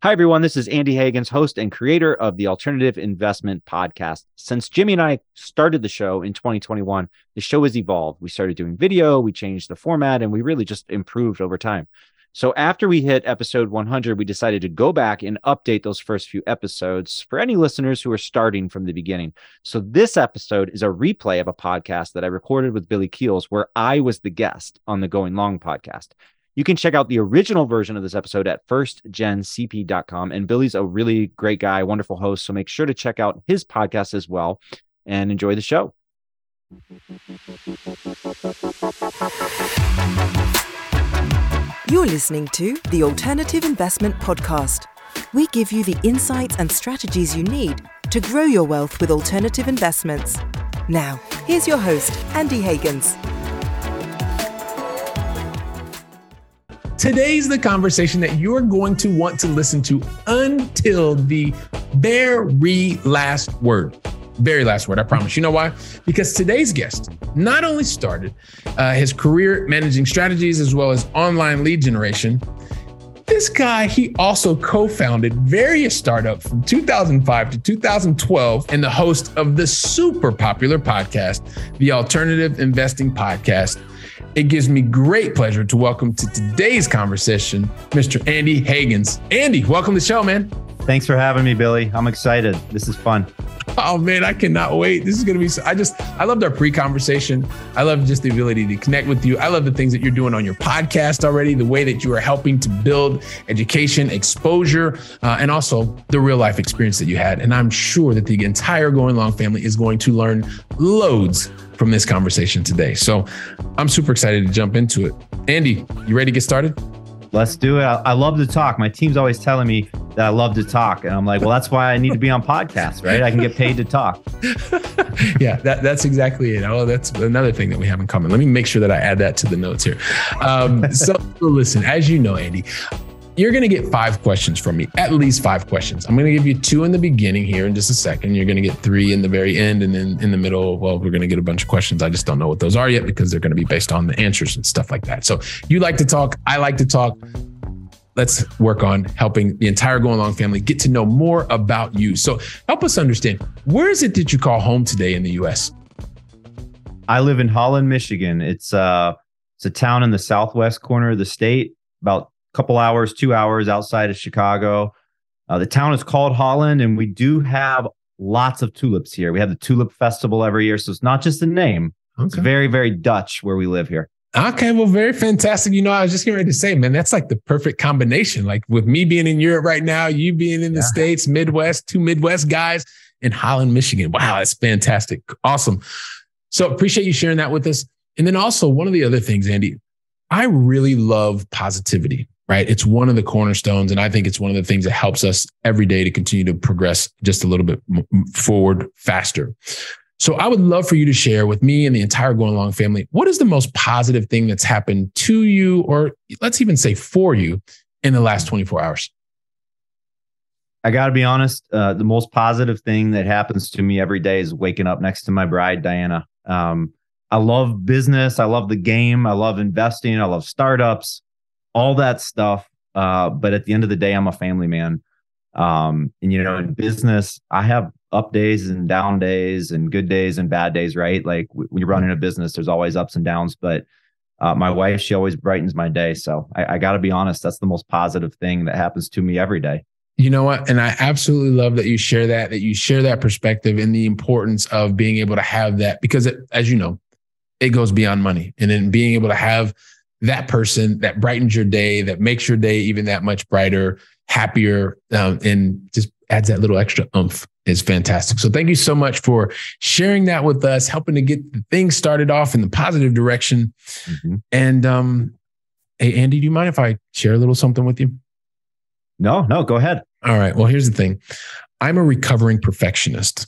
Hi, everyone. This is Andy Hagans, host and creator of the Alternative Investment Podcast. Since Jimmy and I started the show in 2021, the show has evolved. We started doing video, we changed the format, and we really just improved over time. So after we hit episode 100, we decided to go back and update those first few episodes for any listeners who are starting from the beginning. So this episode is a replay of a podcast that I recorded with Billy Keels, where I was the guest on the Going Long podcast. You can check out the original version of this episode at firstgencp.com. And Billy's a really great guy, wonderful host. So make sure to check out his podcast as well and enjoy the show. You're listening to the Alternative Investment Podcast. We give you the insights and strategies you need to grow your wealth with alternative investments. Now, here's your host, Andy Hagans. Today's the conversation that you're going to want to listen to until the very last word. Very last word, I promise. You know why? Because today's guest not only started uh, his career managing strategies as well as online lead generation, this guy, he also co founded various startups from 2005 to 2012 and the host of the super popular podcast, the Alternative Investing Podcast it gives me great pleasure to welcome to today's conversation, Mr. Andy Hagans. Andy, welcome to the show, man. Thanks for having me, Billy. I'm excited. This is fun. Oh man, I cannot wait. This is going to be so, I just I loved our pre-conversation. I love just the ability to connect with you. I love the things that you're doing on your podcast already, the way that you are helping to build education, exposure, uh, and also the real life experience that you had. And I'm sure that the entire Going Long family is going to learn loads from this conversation today. So I'm super excited to jump into it. Andy, you ready to get started? Let's do it. I, I, love to talk. My team's always telling me that I love to talk. And I'm like, well, that's why I need to be on podcasts, right? I can get paid to talk. yeah, that, that's exactly it. Oh, that's another thing that we have in common. Let me make sure that I add that to the notes here. Um, so, listen, as you know, Andy, you're going to get five questions from me, at least five questions. I'm going to give you two in the beginning here in just a second. You're going to get three in the very end. And then in the middle, well, we're going to get a bunch of questions. I just don't know what those are yet because they're going to be based on the answers and stuff like that. So you like to talk. I like to talk. Let's work on helping the entire Going Long family get to know more about you. So help us understand where is it that you call home today in the US? I live in Holland, Michigan. It's uh it's a town in the southwest corner of the state, about couple hours, two hours outside of Chicago. Uh, the town is called Holland, and we do have lots of tulips here. We have the Tulip Festival every year. So it's not just a name, okay. it's very, very Dutch where we live here. Okay, well, very fantastic. You know, I was just getting ready to say, man, that's like the perfect combination. Like with me being in Europe right now, you being in the yeah. States, Midwest, two Midwest guys in Holland, Michigan. Wow, that's fantastic. Awesome. So appreciate you sharing that with us. And then also, one of the other things, Andy, I really love positivity right? It's one of the cornerstones. And I think it's one of the things that helps us every day to continue to progress just a little bit forward faster. So I would love for you to share with me and the entire Going Long family what is the most positive thing that's happened to you, or let's even say for you, in the last 24 hours? I got to be honest. Uh, the most positive thing that happens to me every day is waking up next to my bride, Diana. Um, I love business. I love the game. I love investing. I love startups all that stuff. Uh, but at the end of the day, I'm a family man. Um, and you know, in business, I have up days and down days and good days and bad days, right? Like when you're running a business, there's always ups and downs. But uh, my wife, she always brightens my day. So I, I got to be honest, that's the most positive thing that happens to me every day. You know what? And I absolutely love that you share that, that you share that perspective and the importance of being able to have that because, it, as you know, it goes beyond money. And then being able to have that person that brightens your day, that makes your day even that much brighter, happier, um, and just adds that little extra oomph is fantastic. So thank you so much for sharing that with us, helping to get the things started off in the positive direction. Mm-hmm. And um, hey, Andy, do you mind if I share a little something with you? No, no, go ahead. All right. Well, here's the thing. I'm a recovering perfectionist.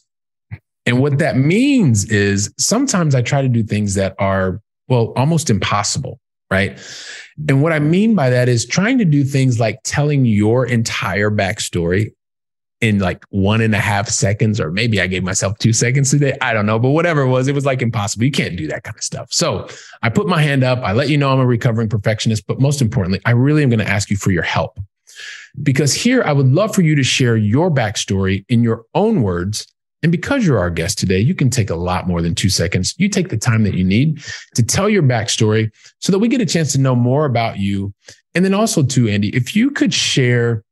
And what that means is sometimes I try to do things that are, well, almost impossible right? And what I mean by that is trying to do things like telling your entire backstory in like one and a half seconds, or maybe I gave myself two seconds today. I don't know, but whatever it was, it was like impossible. You can't do that kind of stuff. So I put my hand up. I let you know I'm a recovering perfectionist, but most importantly, I really am going to ask you for your help. because here I would love for you to share your backstory in your own words. And because you're our guest today, you can take a lot more than two seconds. You take the time that you need to tell your backstory so that we get a chance to know more about you. And then also, too, Andy, if you could share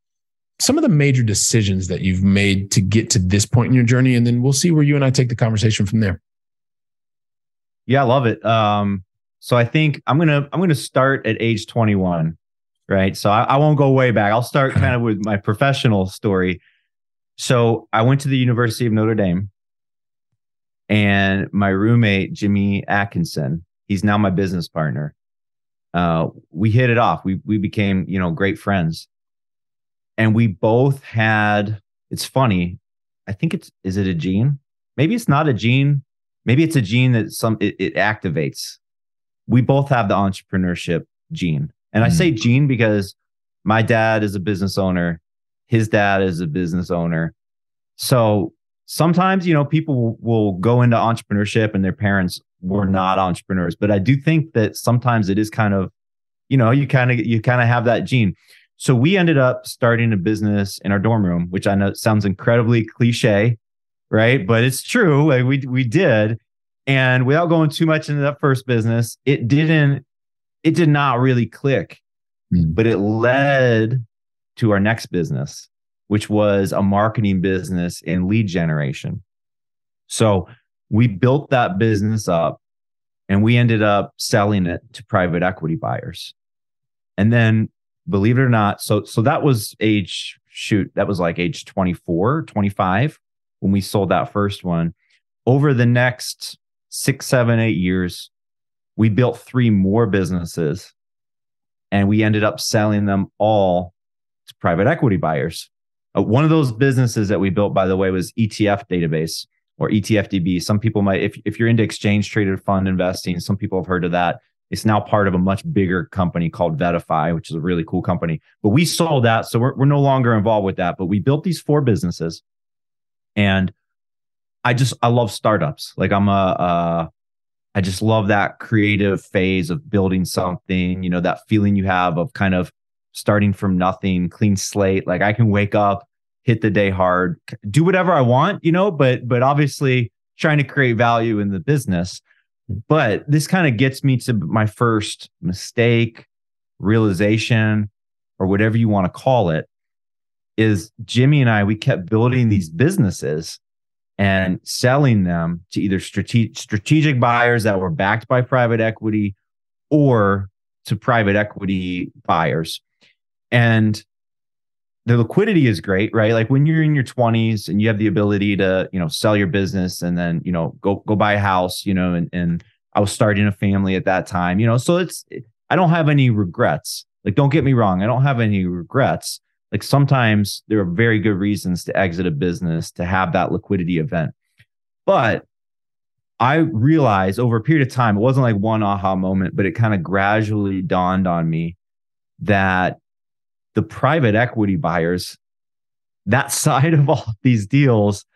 some of the major decisions that you've made to get to this point in your journey, and then we'll see where you and I take the conversation from there. Yeah, I love it. Um, so I think I'm gonna I'm gonna start at age 21, right? So I, I won't go way back. I'll start kind of with my professional story. So I went to the University of Notre Dame, and my roommate Jimmy Atkinson, he's now my business partner. Uh, we hit it off. We we became you know great friends, and we both had. It's funny. I think it's is it a gene? Maybe it's not a gene. Maybe it's a gene that some it, it activates we both have the entrepreneurship gene. And I say mm. gene because my dad is a business owner, his dad is a business owner. So sometimes, you know, people will go into entrepreneurship and their parents were not entrepreneurs, but I do think that sometimes it is kind of, you know, you kind of you kind of have that gene. So we ended up starting a business in our dorm room, which I know sounds incredibly cliche, right? But it's true. Like we we did. And without going too much into that first business, it didn't, it did not really click, mm. but it led to our next business, which was a marketing business and lead generation. So we built that business up and we ended up selling it to private equity buyers. And then believe it or not, so so that was age shoot, that was like age 24, 25 when we sold that first one. Over the next six, seven, eight years, we built three more businesses and we ended up selling them all to private equity buyers. Uh, one of those businesses that we built, by the way, was ETF database or ETFDB. Some people might, if, if you're into exchange traded fund investing, some people have heard of that. It's now part of a much bigger company called VettaFi, which is a really cool company. But we sold that. So we're, we're no longer involved with that. But we built these four businesses and I just I love startups. Like I'm a I just love that creative phase of building something. You know that feeling you have of kind of starting from nothing, clean slate. Like I can wake up, hit the day hard, do whatever I want. You know, but but obviously trying to create value in the business. But this kind of gets me to my first mistake, realization, or whatever you want to call it. Is Jimmy and I, we kept building these businesses and selling them to either strate- strategic buyers that were backed by private equity or to private equity buyers. And the liquidity is great, right? Like when you're in your 20s and you have the ability to, you know, sell your business and then, you know, go go buy a house, you know, and and I was starting a family at that time, you know. So it's I don't have any regrets. Like don't get me wrong, I don't have any regrets like sometimes there are very good reasons to exit a business to have that liquidity event. But I realized over a period of time, it wasn't like one aha moment, but it kind of gradually dawned on me that the private equity buyers, that side of all these deals,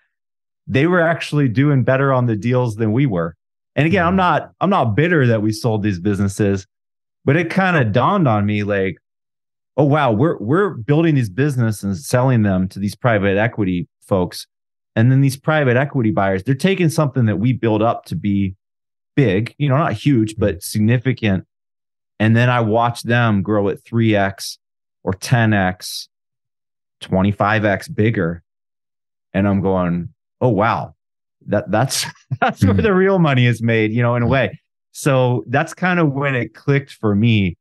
they were actually doing better on the deals than we were. And again, I'm mm-hmm. not I'm not bitter that we sold these businesses, but it kind of dawned on me like oh wow, we're we're building these businesses and selling them to these private equity folks. And then these private equity buyers, they're taking something that we build up to be big, you know, not huge, but significant. And then I watch them grow at 3x or 10x, 25x bigger. And I'm going, oh wow, that that's that's where hmm. the real money is made, you know, in a way. So that's kind of when it clicked for me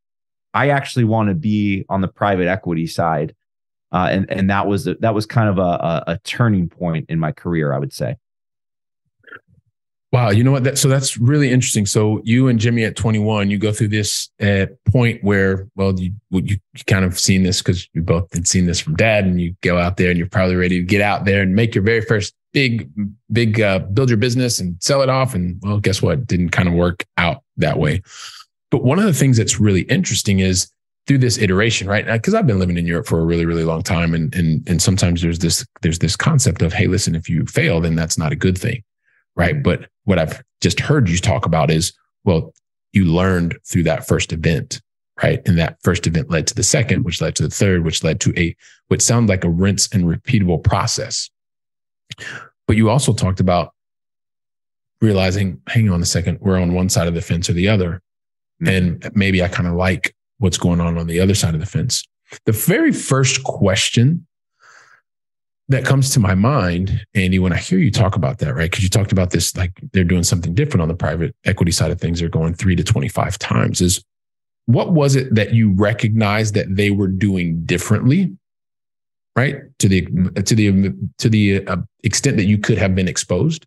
I actually want to be on the private equity side. Uh, and and that was that was kind of a, a, a turning point in my career, I would say. Wow, you know what? That, so that's really interesting. So you and Jimmy at 21, you go through this uh, point where, well, you you kind of seen this because you both had seen this from dad, and you go out there and you're probably ready to get out there and make your very first big big uh, build your business and sell it off. And well, guess what? Didn't kind of work out that way. But one of the things that's really interesting is through this iteration, right? Because I've been living in Europe for a really, really long time, and and and sometimes there's this there's this concept of, hey, listen, if you fail, then that's not a good thing, right? But what I've just heard you talk about is, well, you learned through that first event, right? And that first event led to the second, which led to the third, which led to a what sounds like a rinse and repeatable process. But you also talked about realizing, hang on a second, we're on one side of the fence or the other. Mm-hmm. And maybe I kind of like what's going on on the other side of the fence. The very first question that comes to my mind, Andy, when I hear you talk about that, right? Because you talked about this, like they're doing something different on the private equity side of things. They're going three to 25 times. Is what was it that you recognized that they were doing differently? Right. To the, to the, to the uh, extent that you could have been exposed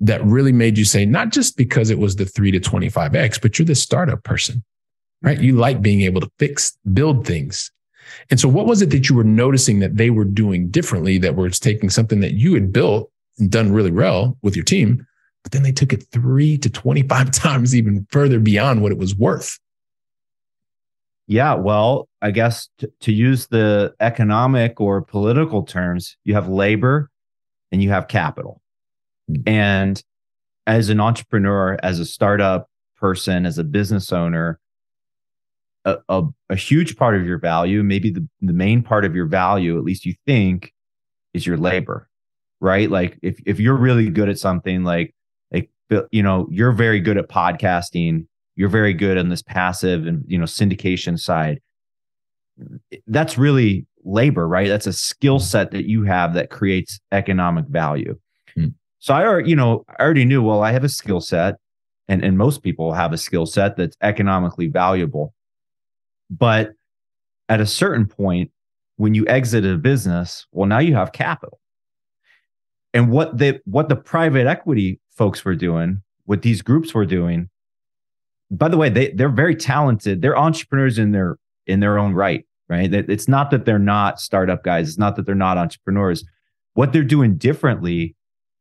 that really made you say, not just because it was the three to 25X, but you're the startup person, right? You like being able to fix, build things, and so, what was it that you were noticing that they were doing differently that was taking something that you had built and done really well with your team, but then they took it three to 25 times even further beyond what it was worth? Yeah, well, I guess t- to use the economic or political terms, you have labor and you have capital. Mm-hmm. And as an entrepreneur, as a startup person, as a business owner, a, a, a, huge part of your value, maybe the, the main part of your value, at least you think, is your labor, right? Like if, if you're really good at something like, like, you know, you're very good at podcasting, you're very good on this passive and, you know, syndication side. That's really labor, right? That's a skill set that you have that creates economic value. Hmm. So I already, you know, I already knew, well, I have a skill set and, and most people have a skill set that's economically valuable but at a certain point, when you exit a business, well, now you have capital. And what the what the private equity folks were doing, what these groups were doing, by the way, they they're very talented. They're entrepreneurs in their in their own right, right? It's not that they're not startup guys. It's not that they're not entrepreneurs. What they're doing differently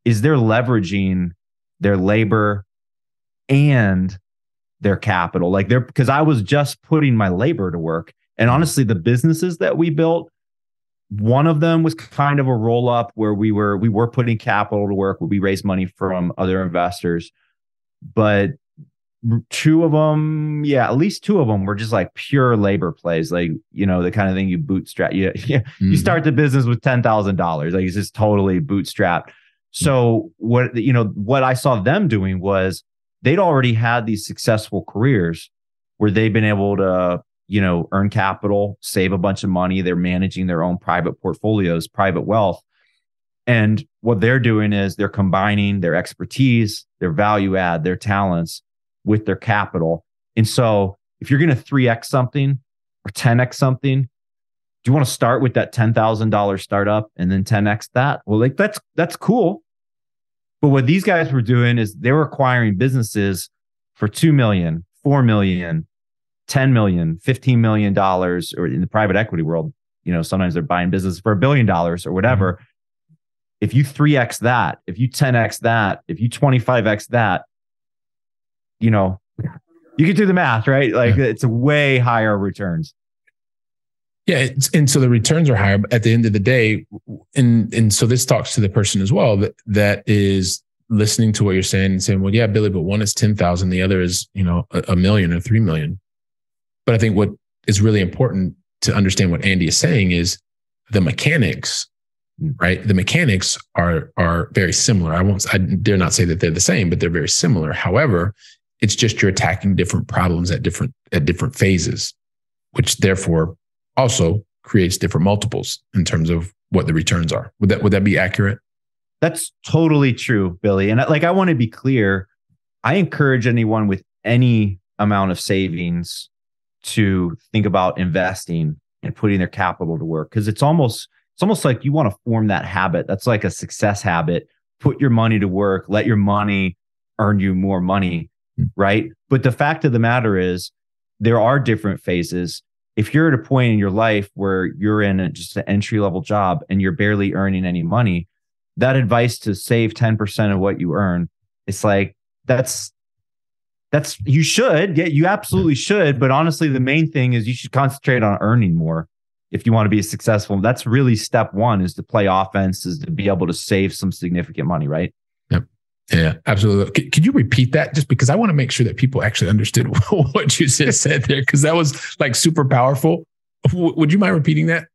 is they're leveraging their labor and their capital. Like they're because I was just putting my labor to work. And honestly, the businesses that we built, one of them was kind of a roll up where we were we were putting capital to work where we raised money from other investors. But two of them, yeah, at least two of them were just like pure labor plays, like you know the kind of thing you bootstrap. You, you, mm-hmm. you start the business with ten thousand dollars, like it's just totally bootstrapped. So what you know what I saw them doing was they'd already had these successful careers where they've been able to, you know, earn capital, save a bunch of money. They're managing their own private portfolios, private wealth. And what they're doing is they're combining their expertise, their value add, their talents with their capital. And so if you're going to 3x something or 10x something, do you want to start with that $10,000 startup and then 10x that? Well, like that's that's cool. But what these guys were doing is they were acquiring businesses for 2 million, 4 million, 10 million, 15 million dollars, or in the private equity world, you know, sometimes they're buying business for a billion dollars or whatever. Mm-hmm. If you 3x that, if you 10x that, if you 25x that, you know, you can do the math, right? Like yeah. it's way higher returns. Yeah, and so the returns are higher. But at the end of the day, and and so this talks to the person as well that that is listening to what you're saying and saying, well, yeah, Billy, but one is ten thousand, the other is you know a, a million or three million. But I think what is really important to understand what Andy is saying is the mechanics, hmm. right? The mechanics are are very similar. I won't, I dare not say that they're the same, but they're very similar. However, it's just you're attacking different problems at different at different phases, which therefore also creates different multiples in terms of what the returns are. Would that would that be accurate? That's totally true, Billy. And like I want to be clear, I encourage anyone with any amount of savings to think about investing and putting their capital to work because it's almost it's almost like you want to form that habit. That's like a success habit. Put your money to work, let your money earn you more money, hmm. right? But the fact of the matter is there are different phases if you're at a point in your life where you're in just an entry level job and you're barely earning any money, that advice to save 10% of what you earn, it's like that's that's you should Yeah, you absolutely should, but honestly the main thing is you should concentrate on earning more if you want to be successful. That's really step 1 is to play offense is to be able to save some significant money, right? Yeah, absolutely. Could, could, you repeat that just because I want to make sure that people actually understood what you just said there? Because that was like super powerful. would you mind repeating that?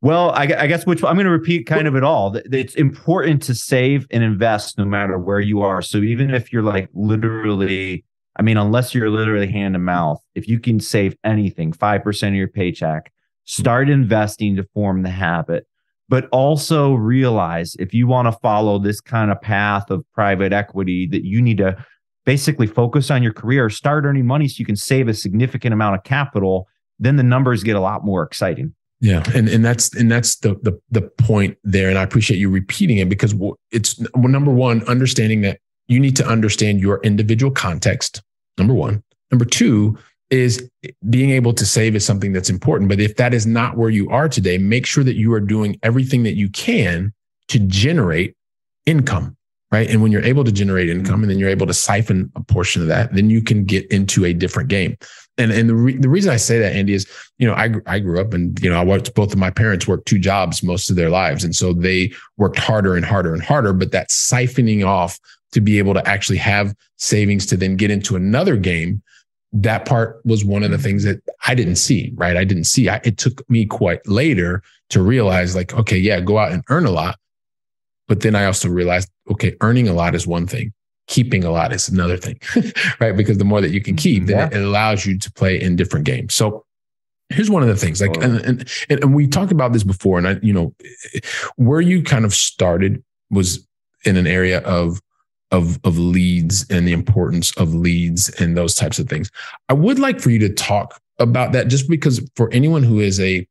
Well, I, I guess which I'm going to repeat kind of it all. It's important to save and invest no matter where you are. So even if you're like literally, I mean, unless you're literally hand to mouth, if you can save anything, 5% of your paycheck, start investing to form the habit. But also realize if you want to follow this kind of path of private equity, that you need to basically focus on your career, start earning money so you can save a significant amount of capital. Then the numbers get a lot more exciting. Yeah, and and that's and that's the the the point there, and I appreciate you repeating it because it's number one, understanding that you need to understand your individual context. Number one. Number two is being able to save is something that's important. But if that is not where you are today, make sure that you are doing everything that you can to generate income right? And when you're able to generate income and then you're able to siphon a portion of that, then you can get into a different game. And and the re- the reason I say that, Andy, is you know I I grew up and you know I watched both of my parents work two jobs most of their lives, and so they worked harder and harder and harder. But that siphoning off to be able to actually have savings to then get into another game, that part was one of the mm. things that I didn't see. Right, I didn't see. I, it took me quite later to realize, like, okay, yeah, go out and earn a lot, but then I also realized, okay, earning a lot is one thing, keeping a lot is another thing, right? Because the more that you can keep, then yeah. it allows you to play in different games. So here's one of the things like, and, and, and we talked about this before, and I, you know, where you kind of started was in an area of, of, of leads and the importance of leads and those types of things. I would like for you to talk about that just because for anyone who is a,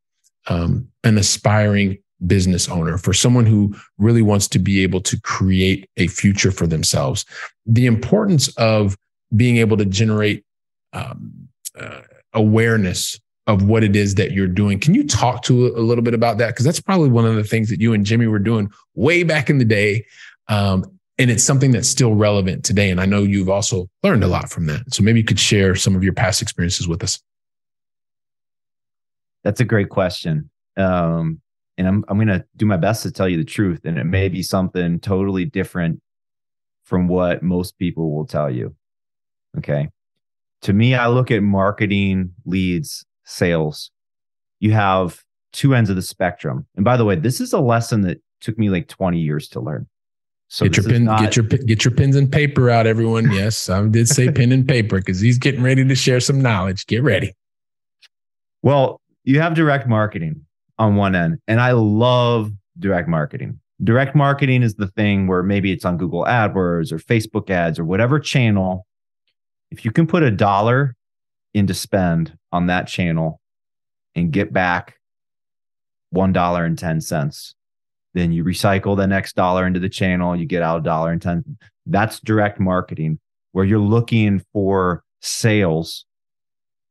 um, an aspiring business owner, for someone who really wants to be able to create a future for themselves, the importance of being able to generate um, uh, awareness of what it is that you're doing. Can you talk to a, little bit about that? Because that's probably one of the things that you and Jimmy were doing way back in the day. Um, and it's something that's still relevant today. And I know you've also learned a lot from that. So maybe you could share some of your past experiences with us. That's a great question. Um, and I'm I'm going to do my best to tell you the truth and it may be something totally different from what most people will tell you. Okay? To me I look at marketing, leads, sales. You have two ends of the spectrum. And by the way, this is a lesson that took me like 20 years to learn. So get your pen, not, get your get your pens and paper out, everyone. Yes, I did say pen and paper because he's getting ready to share some knowledge. Get ready. Well, you have direct marketing on one end. And I love direct marketing. Direct marketing is the thing where maybe it's on Google AdWords or Facebook ads or whatever channel. If you can put a dollar into spend on that channel and get back $1.10, then you recycle the next dollar into the channel, you get out a dollar and 10. That's direct marketing where you're looking for sales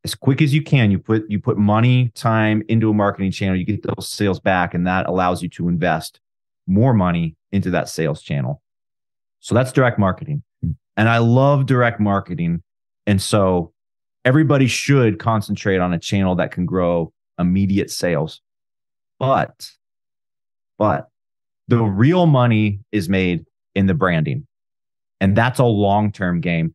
as quick as you can. You put you put money time into a marketing channel you get those sales back and that allows you to invest more money into that sales channel. So that's direct marketing. Hmm. And i love direct marketing. And so everybody should concentrate on a channel that can grow immediate sales. But but the real money is made in the branding and that's a long-term game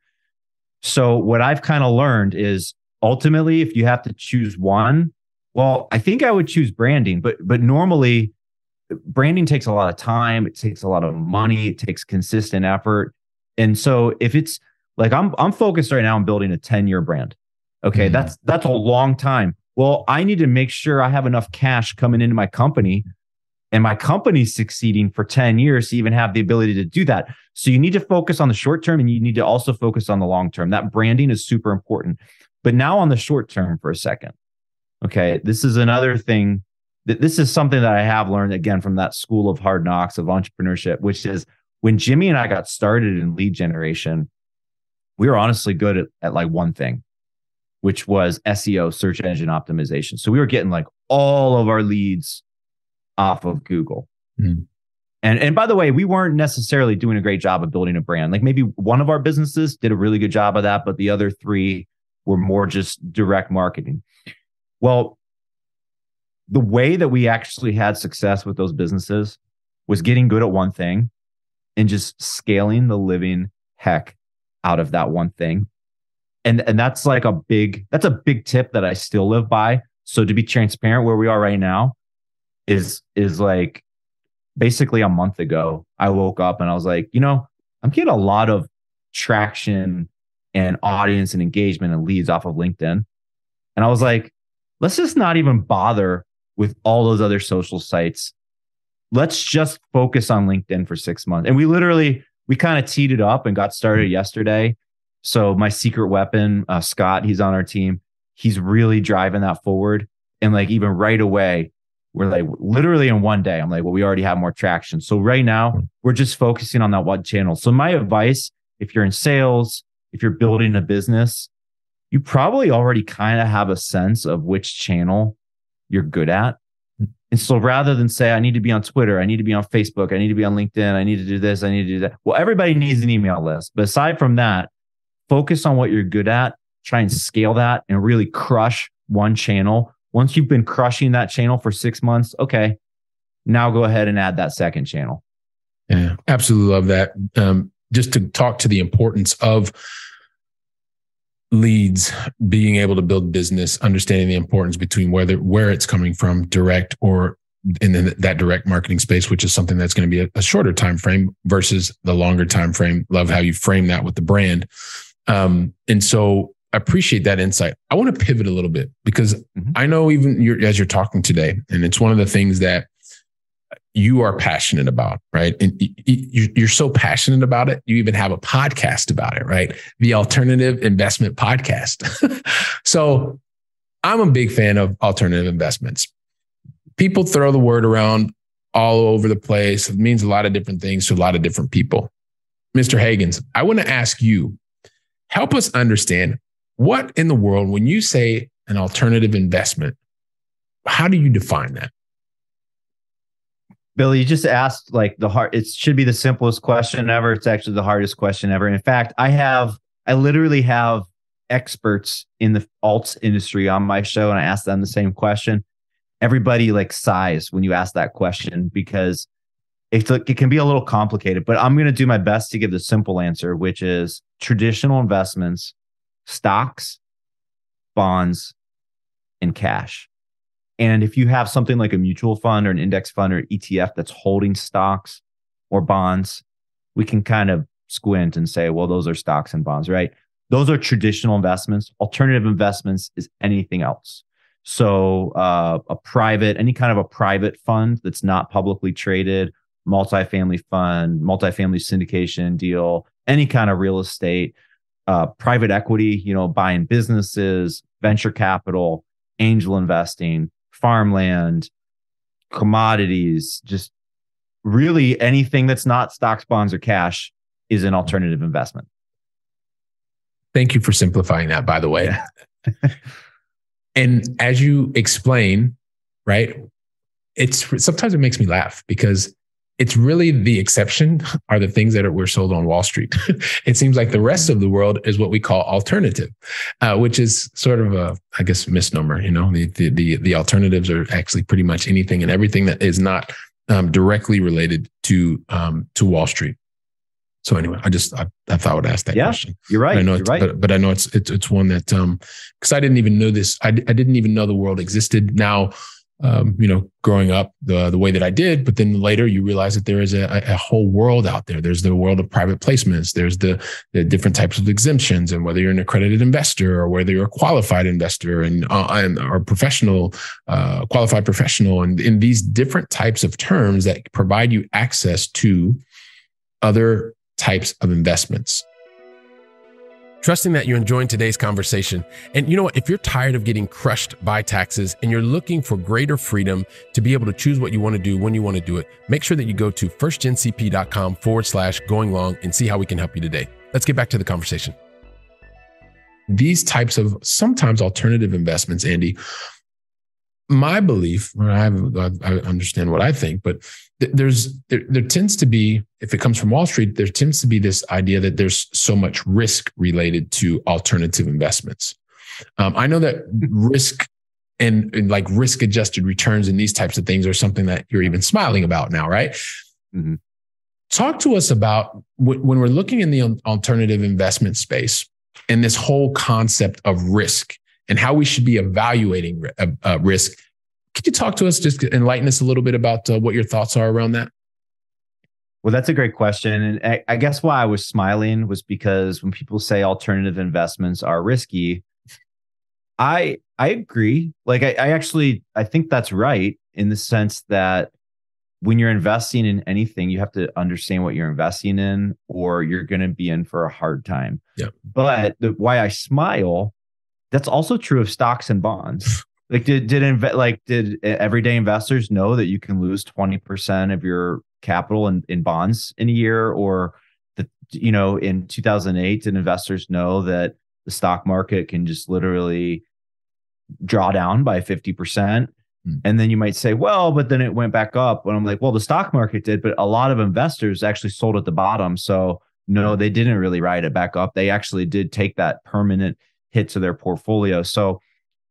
so what i've kind of learned is ultimately, if you have to choose one, well, I think I would choose branding, but but normally branding takes a lot of time, it takes a lot of money, it takes consistent effort. And so if it's like I'm I'm focused right now on building a 10-year brand. Okay, mm that's that's a long time. Well, I need to make sure I have enough cash coming into my company and my company's succeeding for 10 years to even have the ability to do that. So you need to focus on the short term and you need to also focus on the long term. That branding is super important. But now on the short term for a second. Okay. This is another thing that this is something that I have learned again from that school of hard knocks of entrepreneurship, which is when Jimmy and I got started in lead generation, we were honestly good at, at like one thing, which was SEO, search engine optimization. So we were getting like all of our leads off of Google. Mm. And and by the way, we weren't necessarily doing a great job of building a brand. Like maybe one of our businesses did a really good job of that, but the other three were more just direct marketing. Well, the way that we actually had success with those businesses was getting good at one thing and just scaling the living heck out of that one thing. And and that's like a big that's a big tip that I still live by. So to be transparent where we are right now is is like basically a month ago I woke up and I was like, you know, I'm getting a lot of traction and audience and engagement and leads off of LinkedIn. And I was like, let's just not even bother with all those other social sites. Let's just focus on LinkedIn for six months. And we literally, we kind of teed it up and got started yesterday. So my secret weapon, uh, Scott, he's on our team. He's really driving that forward. And like even right away, we're like literally in one day, I'm like, well, we already have more traction. So right now, hmm. we're just focusing on that one channel. So my advice, if you're in sales, if you're building a business, you probably already kind of have a sense of which channel you're good at. Hmm. And so rather than say, I need to be on Twitter, I need to be on Facebook, I need to be on LinkedIn, I need to do this, I need to do that. Well, everybody needs an email list. But aside from that, focus on what you're good at, try and scale that and really crush one channel. Once you've been crushing that channel for six months, okay, now go ahead and add that second channel. Yeah, absolutely love that. Um, just to talk to the importance of leads being able to build business understanding the importance between whether where it's coming from direct or in the, that direct marketing space which is something that's going to be a, a, shorter time frame versus the longer time frame love how you frame that with the brand um, and so I appreciate that insight i want to pivot a little bit because mm-hmm. i know even you're, as you're talking today and it's one of the things that you are passionate about, right? And you're so passionate about it, you even have a podcast about it, right? The Alternative Investment Podcast. so I'm a big fan of alternative investments. People throw the word around all over the place. It means a lot of different things to a lot of different people. Mr. Hagans, I want to ask you, help us understand what in the world, when you say an alternative investment, how do you define that? Billy, you just asked like the hard, it should be the simplest question ever. It's actually the hardest question ever. In fact, I have, I literally have experts in the alts industry on my show and I ask them the same question. Everybody like sighs when you ask that question because it's like, it can be a little complicated, but I'm going to do my best to give the simple answer, which is traditional investments, stocks, bonds, and cash. And if you have something like a mutual fund or an index fund or ETF that's holding stocks or bonds, we can kind of squint and say, well, those are stocks and bonds, right? Those are traditional investments. Alternative investments is anything else. So, uh, a private, any kind of a private fund that's not publicly traded, multifamily fund, multifamily syndication deal, any kind of real estate, uh, private equity, you know, buying businesses, venture capital, angel investing, farmland, commodities, just really anything that's not stocks, bonds, or cash is an alternative investment. Thank you for simplifying that, by the way. and as you explain, right, it's sometimes it makes me laugh because it's really the exception are the things that are, were sold on Wall Street. it seems like the rest of the world is what we call alternative, uh, which is sort of a, I guess, misnomer. You know, the, the, the the alternatives are actually pretty much anything and everything that is not um, directly related to um, to Wall Street. So anyway, I just I, I thought I would ask that yeah, question. You're right. I know you're right. But, but I know it's it's it's one that um because I didn't even know this. I, I didn't even know the world existed. Now um, you know, growing up the the way that I did. But then later you realize that there is a, a whole world out there. There's the world of private placements. There's the, the different types of exemptions, and whether you're an accredited investor or whether you're a qualified investor and uh, and or professional, uh, qualified professional, and in these different types of terms that provide you access to other types of investments trusting that you're enjoying today's conversation. And you know what? If you're tired of getting crushed by taxes and you're looking for greater freedom to be able to choose what you want to do when you want to do it, make sure that you go to firstgencp.com forward slash going long and see how we can help you today. Let's get back to the conversation. These types of sometimes alternative investments, Andy, my belief, I, have, I understand what I think, but there's there, there tends to be, if it comes from Wall Street, there tends to be this idea that there's so much risk related to alternative investments. Um, I know that risk and, and, like risk adjusted returns and these types of things are something that you're even smiling about now, right? Mm-hmm. Talk to us about when we're looking in the alternative investment space and this whole concept of risk and how we should be evaluating uh, uh, risk. Could you talk to us, just enlighten us a little bit about uh, what your thoughts are around that? Well, that's a great question. And I, I, guess why I was smiling was because when people say alternative investments are risky, I I agree. Like I, I actually I think that's right in the sense that when you're investing in anything, you have to understand what you're investing in, or you're going to be in for a hard time. Yeah. But the, why I smile, that's also true of stocks and bonds. like, did did inve- like did everyday investors know that you can lose twenty percent of your capital in, in bonds in a year, or the you know in 2008 did investors know that the stock market can just literally draw down by 50 percent? Hmm. And then you might say, well, but then it went back up. And I'm like, well, the stock market did, but a lot of investors actually sold at the bottom. So no, they didn't really ride it back up. They actually did take that permanent hit to their portfolio. So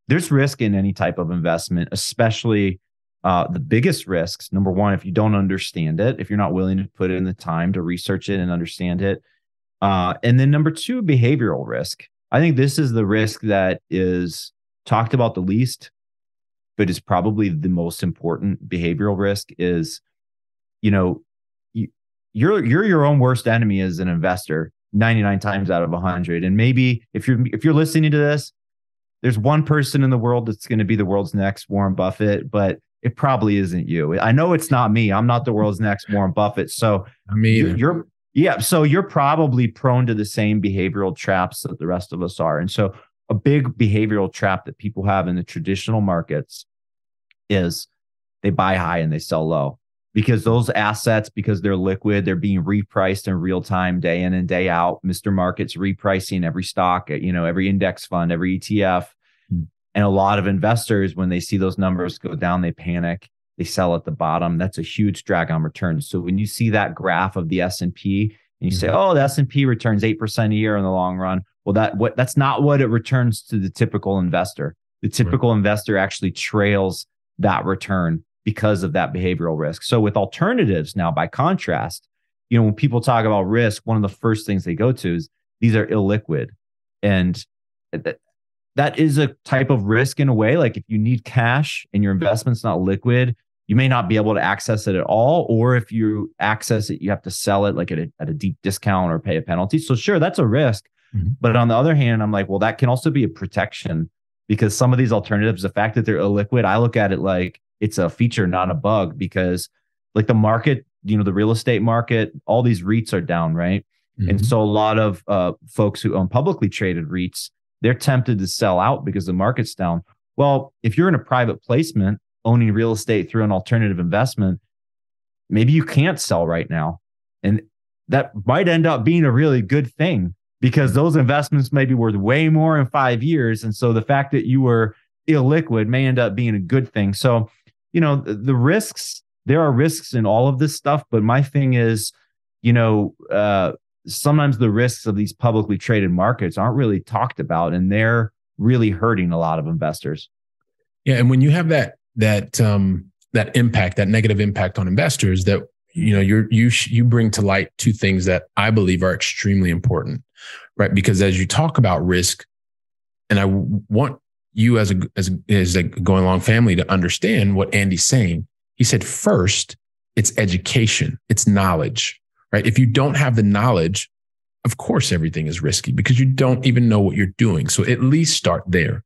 there's risk in any type of investment, especially uh, the biggest risks. Number one, if you don't understand it, if you're not willing to put in the time to research it and understand it. Uh, and then number two, behavioral risk. I think this is the risk that is talked about the least but is probably the most important behavioral risk is you know you, you're you're your own worst enemy as an investor 99 times out of 100 and maybe if you're if you're listening to this there's one person in the world that's going to be the world's next Warren Buffett but it probably isn't you. I know it's not me. I'm not the world's next Warren Buffett. So I mean you're yeah so you're probably prone to the same behavioral traps that the rest of us are. And so a big behavioral trap that people have in the traditional markets is they buy high and they sell low because those assets because they're liquid they're being repriced in real time day in and day out. Mr market's repricing every stock you know every index fund every etf mm. and a lot of investors when they see those numbers go down they panic. They sell at the bottom. That's a huge drag on returns. So when you see that graph of the s&p and you mm-hmm. say oh the s&p returns 8% a year in the long run. Well that what that's not what it returns to the typical investor. The typical right. investor actually trails that return because of that behavioral risk. So with alternatives now, by contrast, you know, when people talk about risk, one of the first things they go to is these are illiquid. And that, that is a type of risk in a way. Like if you need cash and your investment's not liquid, you may not be able to access it at all. Or if you access it, you have to sell it like at a, at a deep discount or pay a penalty. So sure, that's a risk. Mm-hmm. But on the other hand, I'm like, well, that can also be a protection because some of these alternatives, the fact that they're illiquid, I look at it like it's a feature, not a bug, because like the market, you know, the real estate market, all these REITs are down, right? Mm-hmm. And so a lot of uh, folks who own publicly traded REITs, they're tempted to sell out because the market's down. Well, if you're in a private placement owning real estate through an alternative investment, maybe you can't sell right now. And that might end up being a really good thing because those investments may be worth way more in five years. And so the fact that you were illiquid may end up being a good thing. So, you know, the, the risks, there are risks in all of this stuff. But my thing is, you know, uh, sometimes the risks of these publicly traded markets aren't really talked about and they're really hurting a lot of investors. Yeah. And when you have that, that, um, that impact, that negative impact on investors that you know you're you you bring to light two things that i believe are extremely important right because as you talk about risk and i want you as a as as a going along family to understand what andy's saying. He said first it's education. It's knowledge right? If you don't have the knowledge of course everything is risky because you don't even know what you're doing. So at least start there.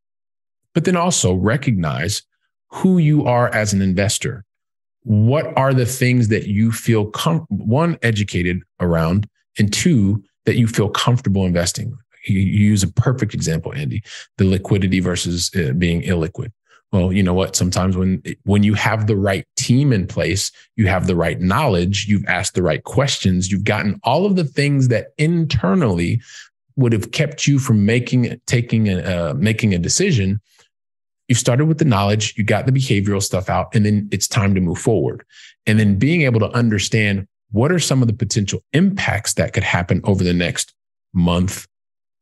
But then also recognize who you are as an investor. What are the things that you feel com- one educated around and two that you feel comfortable investing you, use a perfect example andy the liquidity versus uh, being illiquid. Well you know what? Sometimes when when you have the right team in place you have the right knowledge you've asked the right questions you've gotten all of the things that internally would have kept you from making taking a uh, making a decision. You started with the knowledge, you got the behavioral stuff out, and then it's time to move forward. And then being able to understand what are some of the potential impacts that could happen over the next month,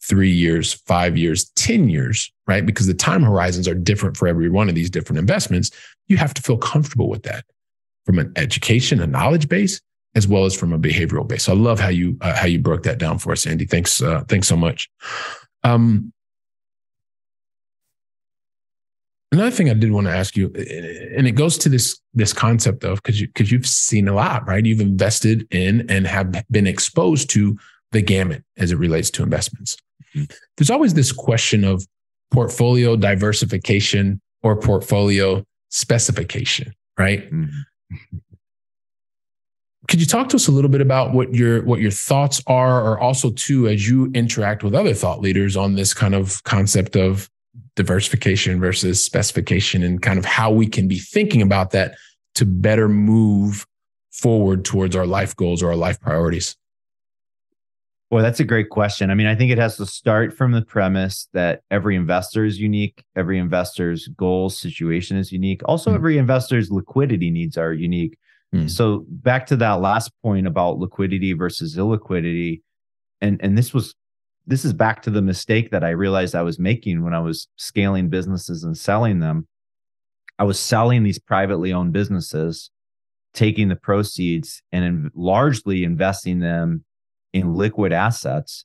three years, five years, 10 years, right? Because the time horizons are different for every one of these different investments. You have to feel comfortable with that from an education, a knowledge base, as well as from a behavioral base. So I love how you uh, how you broke that down for us, Andy. Thanks uh, thanks so much. Um, another thing I did want to ask you, and it goes to this this concept of because you because you've seen a lot, right? You've invested in and have been exposed to the gamut as it relates to investments. There's always this question of portfolio diversification or portfolio specification, right? Mm-hmm. Could you talk to us a little bit about what your what your thoughts are, or also too, as you interact with other thought leaders on this kind of concept of diversification versus specification, and kind of how we can be thinking about that to better move forward towards our life goals or our life priorities? Well, that's a great question. I mean, I think it has to start from the premise that every investor is unique, every investor's goals situation is unique. Also, mm. every investor's liquidity needs are unique. Mm. So, back to that last point about liquidity versus illiquidity, and and this was this is back to the mistake that I realized I was making when I was scaling businesses and selling them. I was selling these privately owned businesses, taking the proceeds and in, largely investing them in liquid assets,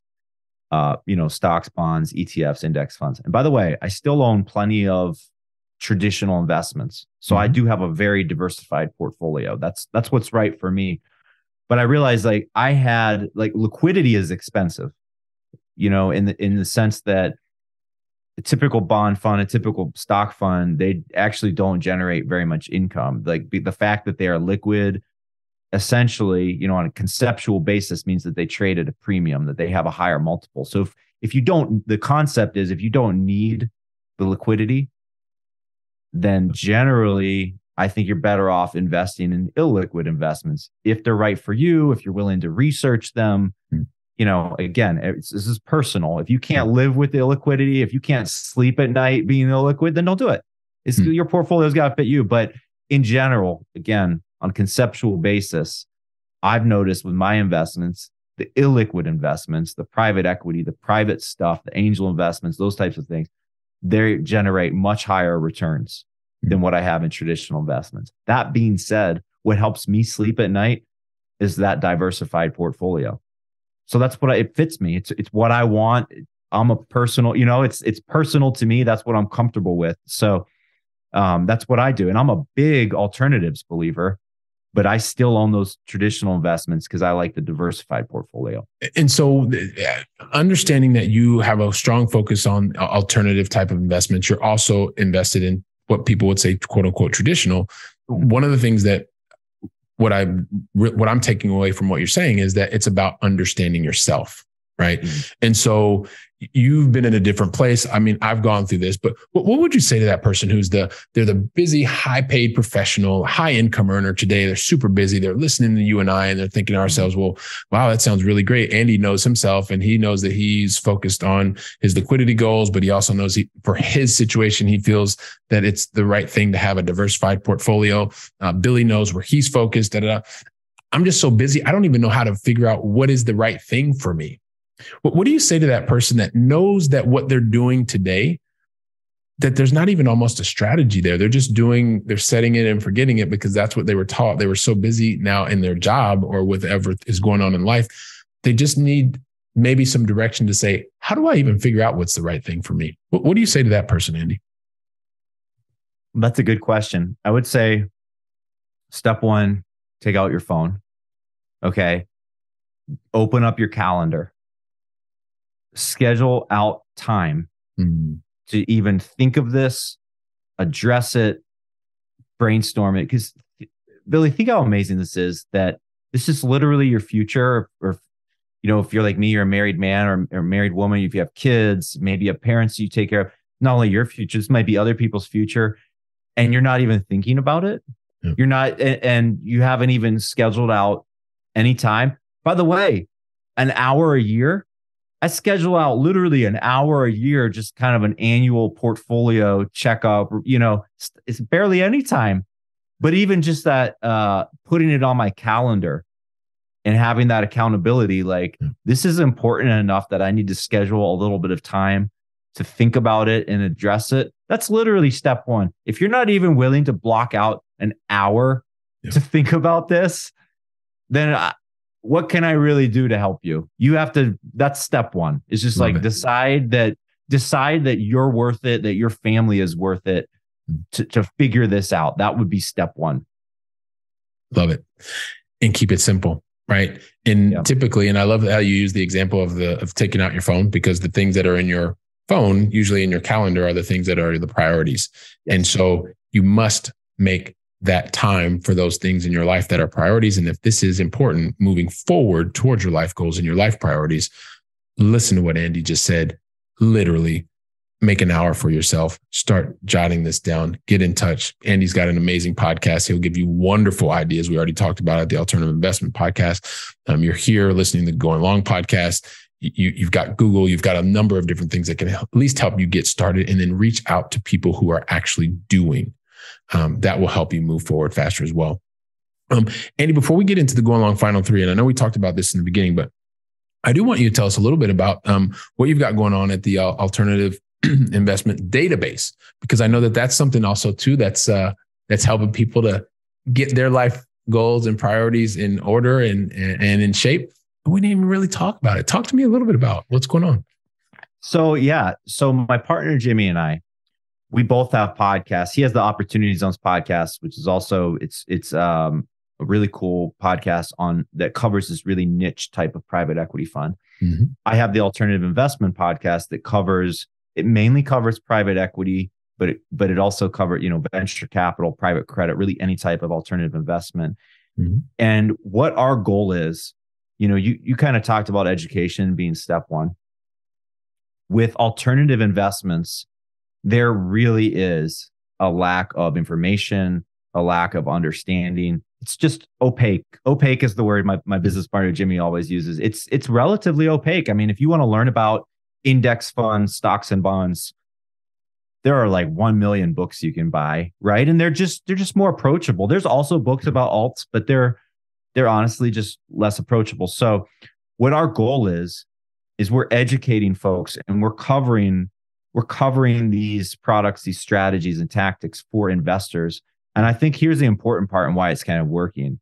uh, you know, stocks, bonds, ETFs, index funds. And by the way, I still own plenty of traditional investments. So mm-hmm. I do have a very diversified portfolio. That's that's what's right for me. But I realized like I had like liquidity is expensive, you know, in the in the sense that a typical bond fund, a typical stock fund, they actually don't generate very much income. Like the fact that they are liquid, essentially, you know, on a conceptual basis means that they trade at a premium, that they have a higher multiple. So if, if you don't, the concept is if you don't need the liquidity, then generally, I think you're better off investing in illiquid investments if they're right for you, if you're willing to research them. Hmm. You know, again, this is personal. If you can't live with the illiquidity, if you can't sleep at night being illiquid, then don't do it. It's hmm. your portfolio's got to fit you. But in general, again, on conceptual basis, I've noticed with my investments, the illiquid investments, the private equity, the private stuff, the angel investments, those types of things, they generate much higher returns than what I have in traditional investments. That being said, what helps me sleep at night is that diversified portfolio. So that's what I, it fits me. It's it's what I want. I'm a personal, you know, it's it's personal to me. That's what I'm comfortable with. So um, that's what I do, and I'm a big alternatives believer but I still own those traditional investments because I like the diversified portfolio. And so, uh, understanding that you have a strong focus on alternative type of investments, you're also invested in what people would say, quote unquote, traditional. One of the things that what I what I'm taking away from what you're saying is that it's about understanding yourself right? Mm-hmm. And so you've been in a different place. I mean, I've gone through this, but what, would you say to that person who's the they're the busy, high paid professional, high income earner today? They're super busy. They're listening to you and I, and they're thinking to ourselves, well, wow, that sounds really great. Andy knows himself, and he knows that he's focused on his liquidity goals, but he also knows he, for his situation, he feels that it's the right thing to have a diversified portfolio. Uh, Billy knows where he's focused. Da, da, da. I'm just so busy. I don't even know how to figure out what is the right thing for me. What, do you say to that person that knows that what they're doing today, that there's not even almost a strategy there? They're just doing, they're setting it and forgetting it because that's what they were taught. They were so busy now in their job or whatever is going on in life. They just need maybe some direction to say, how do I even figure out what's the right thing for me? What, what do you say to that person, Andy? That's a good question. I would say step one, take out your phone. Okay. Open up your calendar schedule out time mm-hmm. to even think of this, address it, brainstorm it. Because Billy, think how amazing this is that this is literally your future. Or, or you know, if you're like me, you're a married man or, or married woman, if you have kids, maybe you have parents you take care of, not only your future, this might be other people's future, and you're not even thinking about it. Yeah. You're not, and, and you haven't even scheduled out any time. By the way, an hour a year I schedule out literally an hour a year, just kind of an annual portfolio checkup. You know, it's barely any time, but even just that, uh, putting it on my calendar and having that accountability, like this is important enough that I need to schedule a little bit of time to think about it and address it. That's literally step one. If you're not even willing to block out an hour to think about this, then I, what can I really do to help you? You have to, that's step one. It's just Love like it. decide that, decide that you're worth it, that your family is worth it to, to figure this out. That would be step one. Love it. And keep it simple. Right. And yeah. typically, and I love how you use the example of the, of taking out your phone because the things that are in your phone, usually in your calendar, are the things that are the priorities. And so you must make that time for those things in your life that are priorities. And if this is important moving forward towards your life goals and your life priorities, listen to what Andy just said. Literally make an hour for yourself. Start jotting this down. Get in touch. Andy's got an amazing podcast. He'll give you wonderful ideas. We already talked about it, the Alternative Investment Podcast. Um, you're here listening to the Going Long podcast. You, you've got Google. You've got a number of different things that can at least help you get started, and then reach out to people who are actually doing um, that will help you move forward faster as well. Um, Andy, before we get into the going long final three, and I know we talked about this in the beginning, but I do want you to tell us a little bit about um, what you've got going on at the uh, alternative investment database, because I know that that's something also too that's uh, that's helping people to get their life goals and priorities in order and and, and in shape. We didn't even really talk about it. Talk to me a little bit about what's going on. So yeah, so my partner Jimmy and I, we both have podcasts. He has the Opportunity Zones podcast, which is also it's it's um a really cool podcast on that covers this really niche type of private equity fund. Mm-hmm. I have the alternative investment podcast that covers it mainly covers private equity, but it, but it also covers you know venture capital, private credit, really any type of alternative investment. Mm-hmm. And what our goal is, you know, you you kind of talked about education being step one. With alternative investments, there really is a lack of information, a lack of understanding. It's just opaque. Opaque is the word my, my business partner Jimmy always uses. It's it's relatively opaque. I mean, if you want to learn about index funds, stocks and bonds, there are like 1 million books you can buy, right? And they're just they're just more approachable. There's also books mm-hmm. about alts, but they're they're honestly just less approachable. So what our goal is is we're educating folks and we're covering we're covering these products, these strategies and tactics for investors. And I think here's the important part and why it's kind of working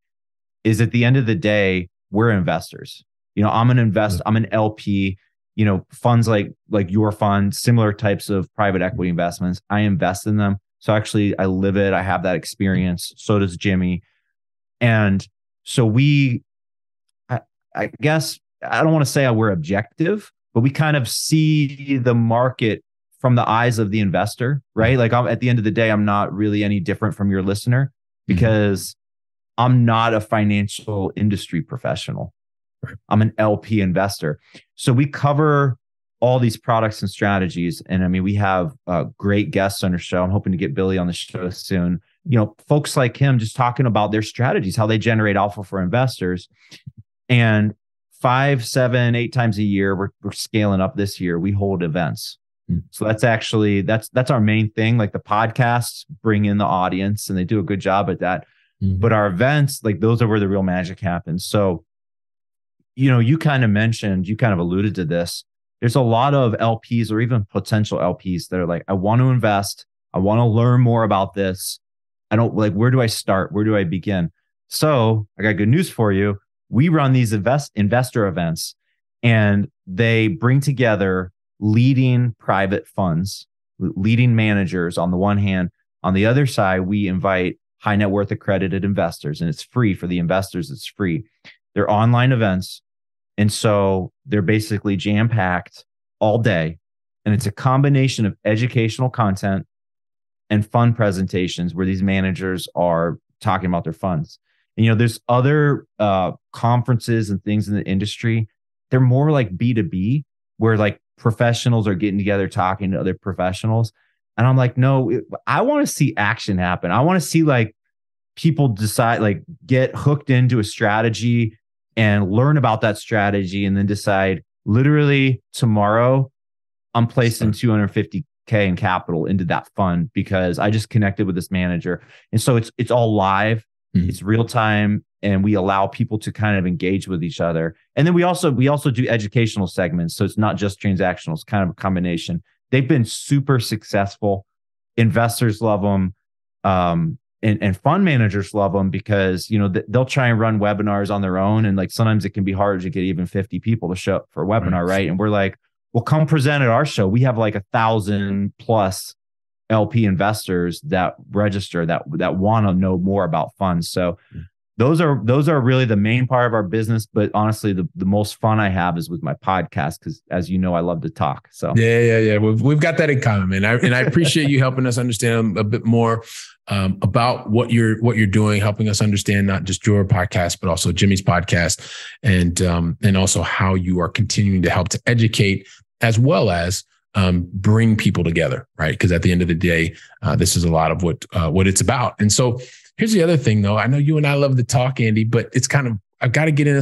is at the end of the day, we're investors. You know, I'm an invest, I'm an LP, you know, funds like like your fund, similar types of private equity investments. I invest in them. So actually I live it. I have that experience. So does Jimmy. And so we I, I guess I don't want to say we're objective, but we kind of see the market from the eyes of the investor, right? Like I'm at the end of the day, I'm not really any different from your listener mm-hmm. because mm-hmm. I'm not a financial industry professional. I'm an LP investor. So we cover all these products and strategies. And I mean, we have uh, great guests on our show. I'm hoping to get Billy on the show soon. You know, folks like him just talking about their strategies, how they generate alpha for investors. And five, seven, eight times a year, we're, we're scaling up this year. We hold events. So that's actually that's that's our main thing. Like the podcasts bring in the audience and they do a good job at that. Mm-hmm. But our events, like those are where the real magic happens. So, you know, you kind of mentioned, you kind of alluded to this. There's a lot of LPs or even potential LPs that are like, I want to invest. I want to learn more about this. I don't like, where do I start? Where do I begin? So I got good news for you. We run these invest investor events and they bring together leading private funds, leading managers on the one hand. On the other side, we invite high net worth accredited investors, and it's free for the investors. It's free. They're online events. And so they're basically jam packed all day. And it's a combination of educational content and fun presentations where these managers are talking about their funds. And, you know, there's other uh, conferences and things in the industry. They're more like B2B, where like professionals are getting together talking to other professionals. And I'm like, no, I want to see action happen. I want to see like people decide, like get hooked into a strategy and learn about that strategy and then decide literally tomorrow I'm placing 250k in capital into that fund because I just connected with this manager. And so it's it's all live, mm-hmm. it's real time and we allow people to kind of engage with each other. And then we also we also do educational segments, so it's not just transactional; it's kind of a combination. They've been super successful. Investors love them. Um, and, and fund managers love them because you know they'll try and run webinars on their own and like sometimes it can be hard to get even 50 people to show up for a webinar right, right? and we're like well come present at our show we have like a thousand plus lp investors that register that that want to know more about funds so mm those are those are really the main part of our business but honestly the, the most fun i have is with my podcast because as you know i love to talk so yeah yeah yeah we've, we've got that in common man I, and i appreciate you helping us understand a bit more um, about what you're what you're doing helping us understand not just your podcast but also jimmy's podcast and um, and also how you are continuing to help to educate as well as um, bring people together, right? Because at the end of the day, uh, this is a lot of what uh, what it's about. And so, Here's the other thing, though. I know you and I love to talk, Andy, but it's kind of I've got to get in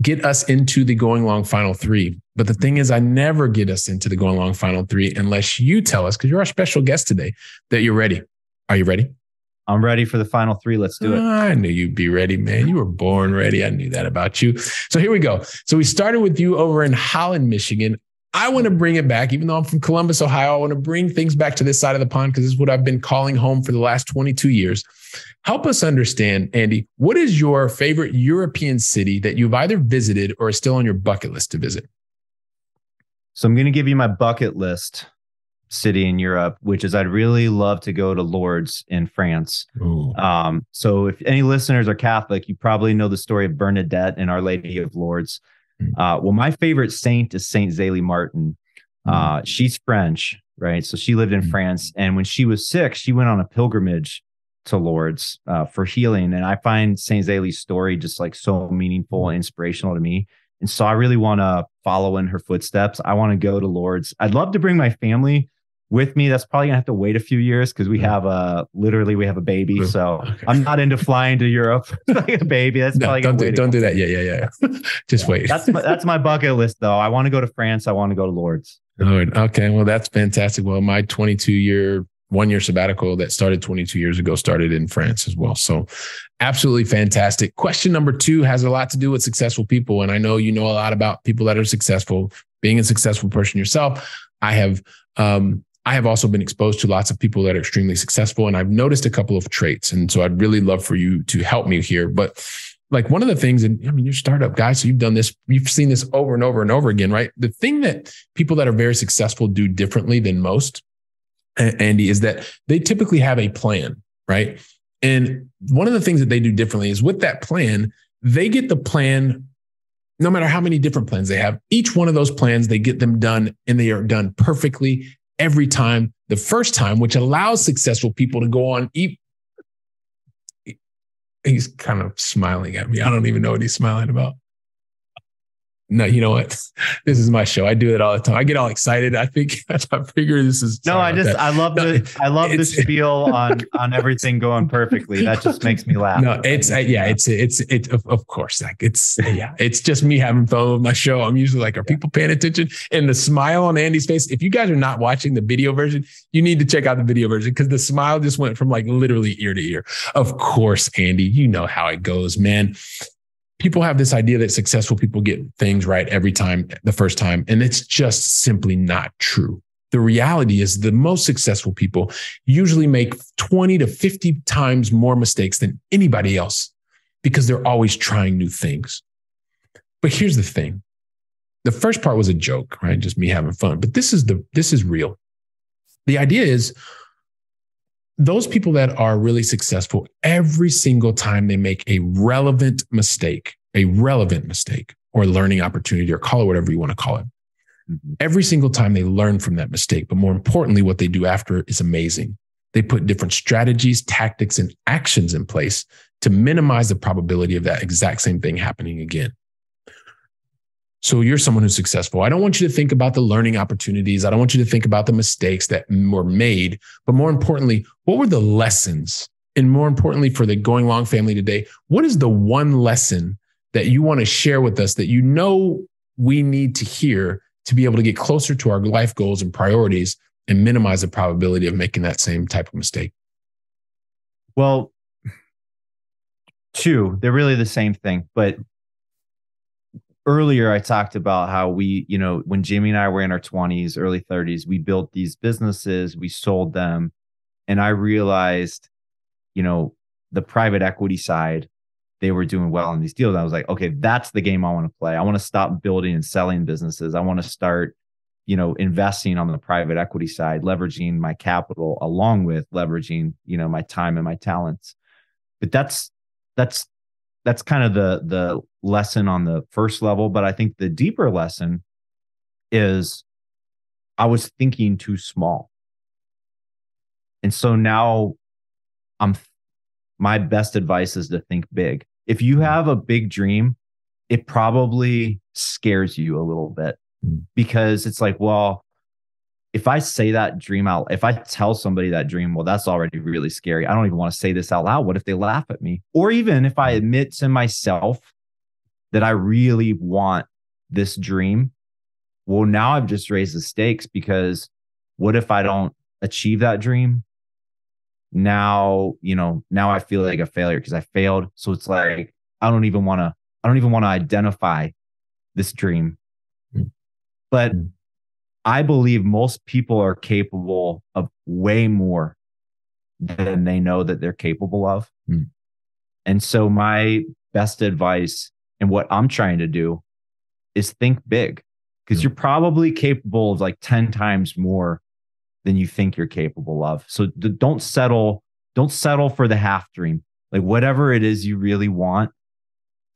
get us into the going long final three. But the thing is, I never get us into the going long final three unless you tell us, because you're our special guest today, that you're ready. Are you ready? I'm ready for the final three. Let's do it. I knew you'd be ready, man. You were born ready. I knew that about you. So here we go. So we started with you over in Holland, Michigan. I want to bring it back, even though I'm from Columbus, Ohio. I want to bring things back to this side of the pond because this is what I've been calling home for the last 22 years. Help us understand, Andy, what is your favorite European city that you've either visited or is still on your bucket list to visit? So I'm going to give you my bucket list city in Europe, which is I'd really love to go to Lourdes in France. Um, so if any listeners are Catholic, you probably know the story of Bernadette and Our Lady of Lourdes. Mm. Uh, well, my favorite saint is Saint Zélie Martin. Uh, mm. she's French, right? So she lived in mm. France, and when she was sick, she went on a pilgrimage to Lourdes uh, for healing. And I find Saint Zélie's story just like so meaningful and inspirational to me. And so I really want to follow in her footsteps. I want to go to Lourdes. I'd love to bring my family with me. That's probably gonna have to wait a few years because we have a literally we have a baby. So okay. I'm not into flying to Europe like a baby. That's no, probably don't do, don't do that. Yeah, yeah, yeah. Just yeah. wait. That's my, that's my bucket list though. I want to go to France. I want to go to Lourdes. Lourdes. Okay. Well, that's fantastic. Well, my 22 year one year sabbatical that started 22 years ago started in France as well. So absolutely fantastic. Question number two has a lot to do with successful people. And I know you know a lot about people that are successful, being a successful person yourself. I have um, I have also been exposed to lots of people that are extremely successful, and I've noticed a couple of traits. And so I'd really love for you to help me here. But like one of the things, and I mean, you're startup guys, so you've done this, you've seen this over and over and over again, right? The thing that people that are very successful do differently than most, Andy, is that they typically have a plan, right? And one of the things that they do differently is with that plan, they get the plan no matter how many different plans they have, each one of those plans, they get them done and they are done perfectly every time the first time, which allows successful people to go on. Eat. He's kind of smiling at me. I don't even know what he's smiling about no, you know what? This is my show. I do it all the time. I get all excited. I think I figure this is no. I just I love no, the I love the spiel on on everything going perfectly. That just makes me laugh. No, it's uh, yeah, it's it's it of, of course. Like it's yeah, it's just me having fun with my show. I'm usually like, are people paying attention? And the smile on Andy's face. If you guys are not watching the video version, you need to check out the video version because the smile just went from like literally ear to ear. Of course, Andy, you know how it goes, man people have this idea that successful people get things right every time, the first time, and it's just simply not true. The reality is the most successful people usually make 20 to 50 times more mistakes than anybody else because they're always trying new things. But here's the thing. The first part was a joke, right? Just me having fun. But this is the this is real. The idea is those people that are really successful, every single time they make a relevant mistake, a relevant mistake or learning opportunity, or call it whatever you want to call it, mm-hmm. every single time they learn from that mistake. But more importantly, what they do after is amazing. They put different strategies, tactics, and actions in place to minimize the probability of that exact same thing happening again. So you're someone who's successful. I don't want you to think about the learning opportunities. I don't want you to think about the mistakes that were made, but more importantly, what were the lessons? And more importantly, for the Going Long family today, what is the one lesson that you want to share with us that you know we need to hear to be able to get closer to our life goals and priorities and minimize the probability of making that same type of mistake? Well, two, they're really the same thing, but earlier I talked about how we, you know, when Jimmy and I were in our 20s, early 30s, we built these businesses, we sold them, and I realized you know, the private equity side, they were doing well in these deals. I was like, okay, that's the game I want to play. I want to stop building and selling businesses. I want to start, you know, investing on the private equity side, leveraging my capital along with leveraging, you know, my time and my talents. But that's that's that's kind of the the lesson on the first level. But I think the deeper lesson is I was thinking too small. And so now I'm my best advice is to think big. If you mm. have a big dream, it probably scares you a little bit mm. because it's like, well, if I say that dream out, if I tell somebody that dream, well, that's already really scary. I don't even want to say this out loud. What if they laugh at me? Or even if I admit to myself that I really want this dream, well, now I've just raised the stakes because what if I don't achieve that dream? now you know now i feel like a failure because i failed so it's like i don't even want to i don't even want to identify this dream mm. but mm. I believe most people are capable of way more than they know that they're capable of mm. and so my best advice and what i'm trying to do is think big because you're probably capable of like 10 times more than you think you're capable of. So don't settle, don't settle for the half dream. Like whatever it is you really want,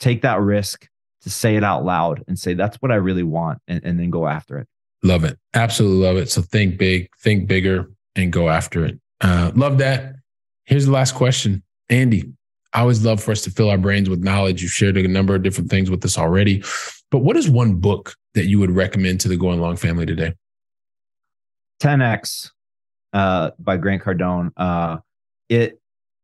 take that risk to say it out loud and say, that's what I really want. And, and then go after it. Love it. Absolutely love it. So think big, think bigger, and go after it. Uh, love that. Here's the last question. Andy, I always love for us to fill our brains with knowledge. You've shared a number of different things with us already. But what is one book that you would recommend to the Going Long family today? 10x uh, by Grant Cardone. Uh, it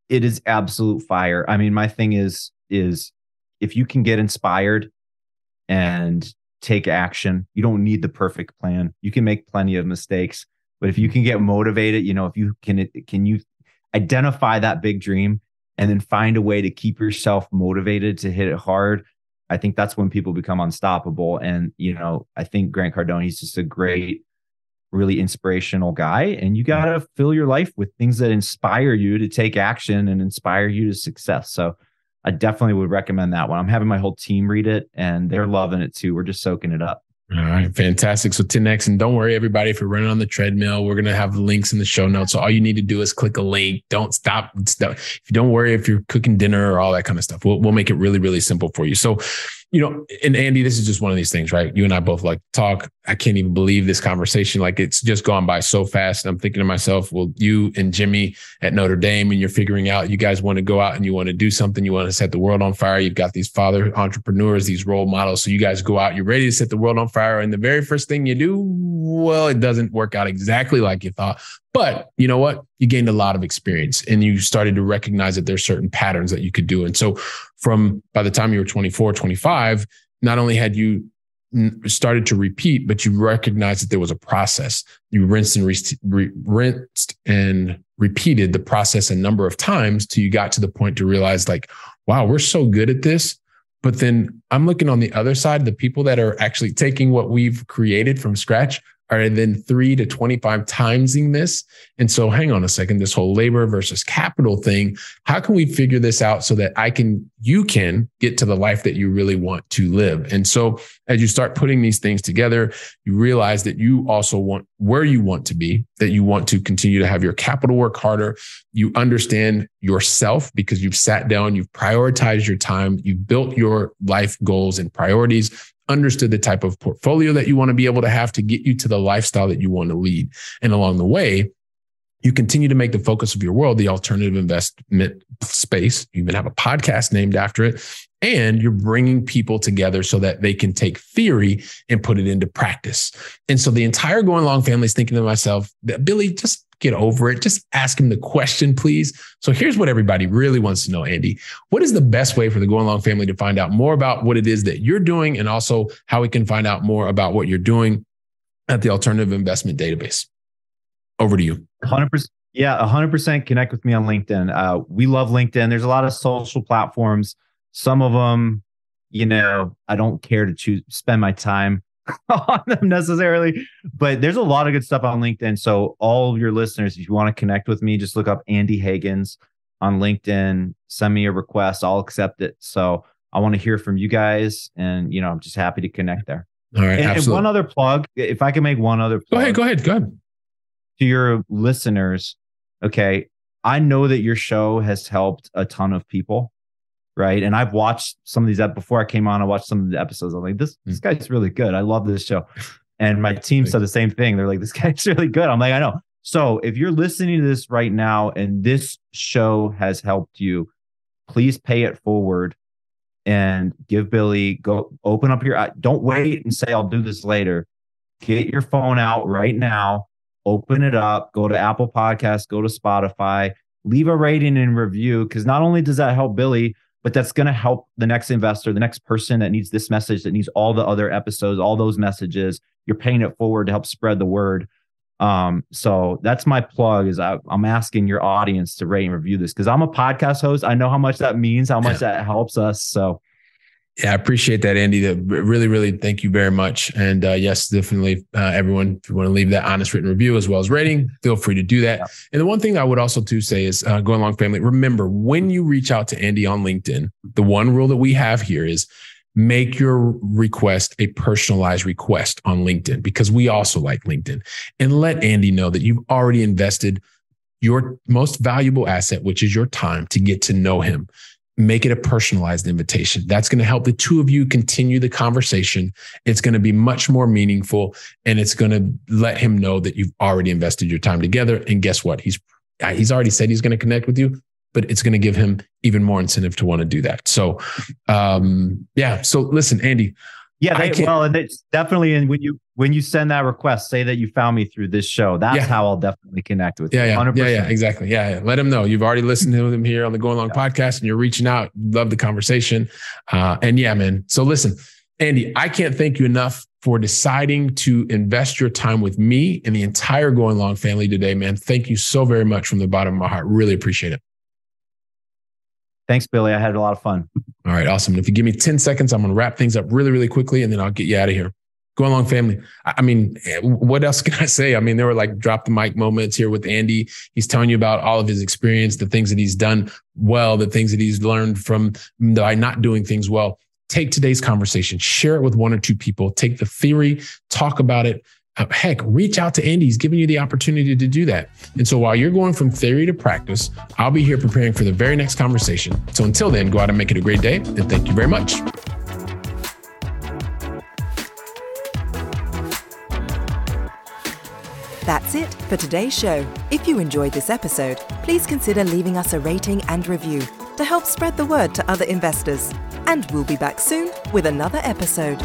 it is absolute fire. I mean, my thing is is if you can get inspired and take action, you don't need the perfect plan. You can make plenty of mistakes, but if you can get motivated, you know, if you can can you identify that big dream and then find a way to keep yourself motivated to hit it hard. I think that's when people become unstoppable. And, you know, I think Grant Cardone, he's just a great really inspirational guy and you got to fill your life with things that inspire you to take action and inspire you to success so i definitely would recommend that one i'm having my whole team read it and they're loving it too we're just soaking it up all right, fantastic. So 10x, and don't worry, everybody, if you're running on the treadmill, we're gonna have links in the show notes. So all you need to do is click a link. Don't stop. You don't worry if you're cooking dinner or all that kind of stuff, we'll we'll make it really really simple for you. So you know, and Andy, this is just one of these things, right? You and I both like talk. I can't even believe this conversation. Like it's just gone by so fast. And I'm thinking to myself, well, you and Jimmy at Notre Dame, and you're figuring out you guys want to go out and you want to do something. You want to set the world on fire. You've got these father entrepreneurs, these role models. So you guys go out, you're ready to set the world on fire. And the very first thing you do, well, it doesn't work out exactly like you thought. But you know what? You gained a lot of experience and you started to recognize that there's certain patterns that you could do. And so from by the time you were 24, 25, not only had you started to repeat, but you recognized that there was a process. You rinsed and re- rinsed and repeated the process a number of times till you got to the point to realize like, wow, we're so good at this. But then I'm looking on the other side, the people that are actually taking what we've created from scratch are then three to 25 timesing this. And so, hang on a second, this whole labor versus capital thing, how can we figure this out so that I can, you can get to the life that you really want to live? And so, as you start putting these things together, you realize that you also want where you want to be, that you want to continue to have your capital work harder. You understand yourself because you've sat down, you've prioritized your time, you've built your life goals and priorities understood the type of portfolio that you want to be able to have to get you to the lifestyle that you want to lead. And along the way, you continue to make the focus of your world the alternative investment space. You even have a podcast named after it. And you're bringing people together so that they can take theory and put it into practice. And so the entire Going Long family is thinking to myself, Billy, just get over it. Just ask him the question, please. So here's what everybody really wants to know, Andy. What is the best way for the Going Long family to find out more about what it is that you're doing and also how we can find out more about what you're doing at the Alternative Investment Database? Over to you. 100%. Yeah, 100% connect with me on LinkedIn. Uh, we love LinkedIn. There's a lot of social platforms. Some of them, you know, I don't care to choose, spend my time on them necessarily, but there's a lot of good stuff on LinkedIn. So all of your listeners, if you want to connect with me, just look up Andy Hagans. on LinkedIn. Send me a request. I'll accept it. So I want to hear from you guys. And, you know, I'm just happy to connect there. All right. And, and one other plug, if I can make one other plug. Go ahead. Go ahead. Go ahead. To your listeners, okay. I know that your show has helped a ton of people right? And I've watched some of these before I came on. I watched some of the episodes. I'm like, this this hmm. guy's really good. I love this show. And my team said the same thing. They're like, this guy's really good. I'm like, I know. So if you're listening to this right now and this show has helped you, please pay it forward and give Billy go open up your don't wait and say I'll do this later. Get your phone out right now, open it up, go to Apple Podcasts, go to Spotify, leave a rating and review because not only does that help Billy, but that's going to help the next investor, the next person that needs this message, that needs all the other episodes, all those messages. You're paying it forward to help spread the word. Um, so that's my plug is I, am asking your audience to rate and review this because I'm a podcast host. I know how much that means, how much that helps us. So yeah, I appreciate that, Andy. Really, really thank you very much. And uh, yes, definitely, uh, everyone, if you want to leave that honest written review as well as rating, feel free to do that. Yeah. And the one thing I would also to say is, uh, going long family, remember when you reach out to Andy on LinkedIn, the one rule that we have here is make your request a personalized request on LinkedIn because we also like LinkedIn, and let Andy know that you've already invested your most valuable asset, which is your time, to get to know him make it a personalized invitation. That's going to help the two of you continue the conversation. It's going to be much more meaningful and it's going to let him know that you've already invested your time together. And guess what? He's he's already said he's going to connect with you, but it's going to give him even more incentive to want to do that. So, um, yeah. So listen, Andy, yeah, they, well, and it's definitely and when you when you send that request, say that you found me through this show. That's yeah. how I'll definitely connect with yeah, you. Yeah, yeah, yeah, exactly. Yeah, yeah, let him know you've already listened to him here on the Going Long yeah. podcast, and you're reaching out. Love the conversation, uh, and yeah, man. So listen, Andy, I can't thank you enough for deciding to invest your time with me and the entire Going Long family today, man. Thank you so very much from the bottom of my heart. Really appreciate it. Thanks, Billy. I had a lot of fun. All right, awesome. If you give me 10 seconds, I'm going to wrap things up really, really quickly and then I'll get you out of here. Go along, family. I mean, what else can I say? I mean, there were like drop the mic moments here with Andy. He's telling you about all of his experience, the things that he's done well, the things that he's learned from by not doing things well. Take today's conversation, share it with one or two people, take the theory, talk about it, uh, Uh, heck, reach out to Andy. He's giving you the opportunity to do that. And so while you're going from theory to practice, I'll be here preparing for the very next conversation. So until then, go out and make it a great day. And thank you very much. That's it for today's show. If you enjoyed this episode, please consider leaving us a rating and review to help spread the word to other investors. And we'll be back soon with another episode.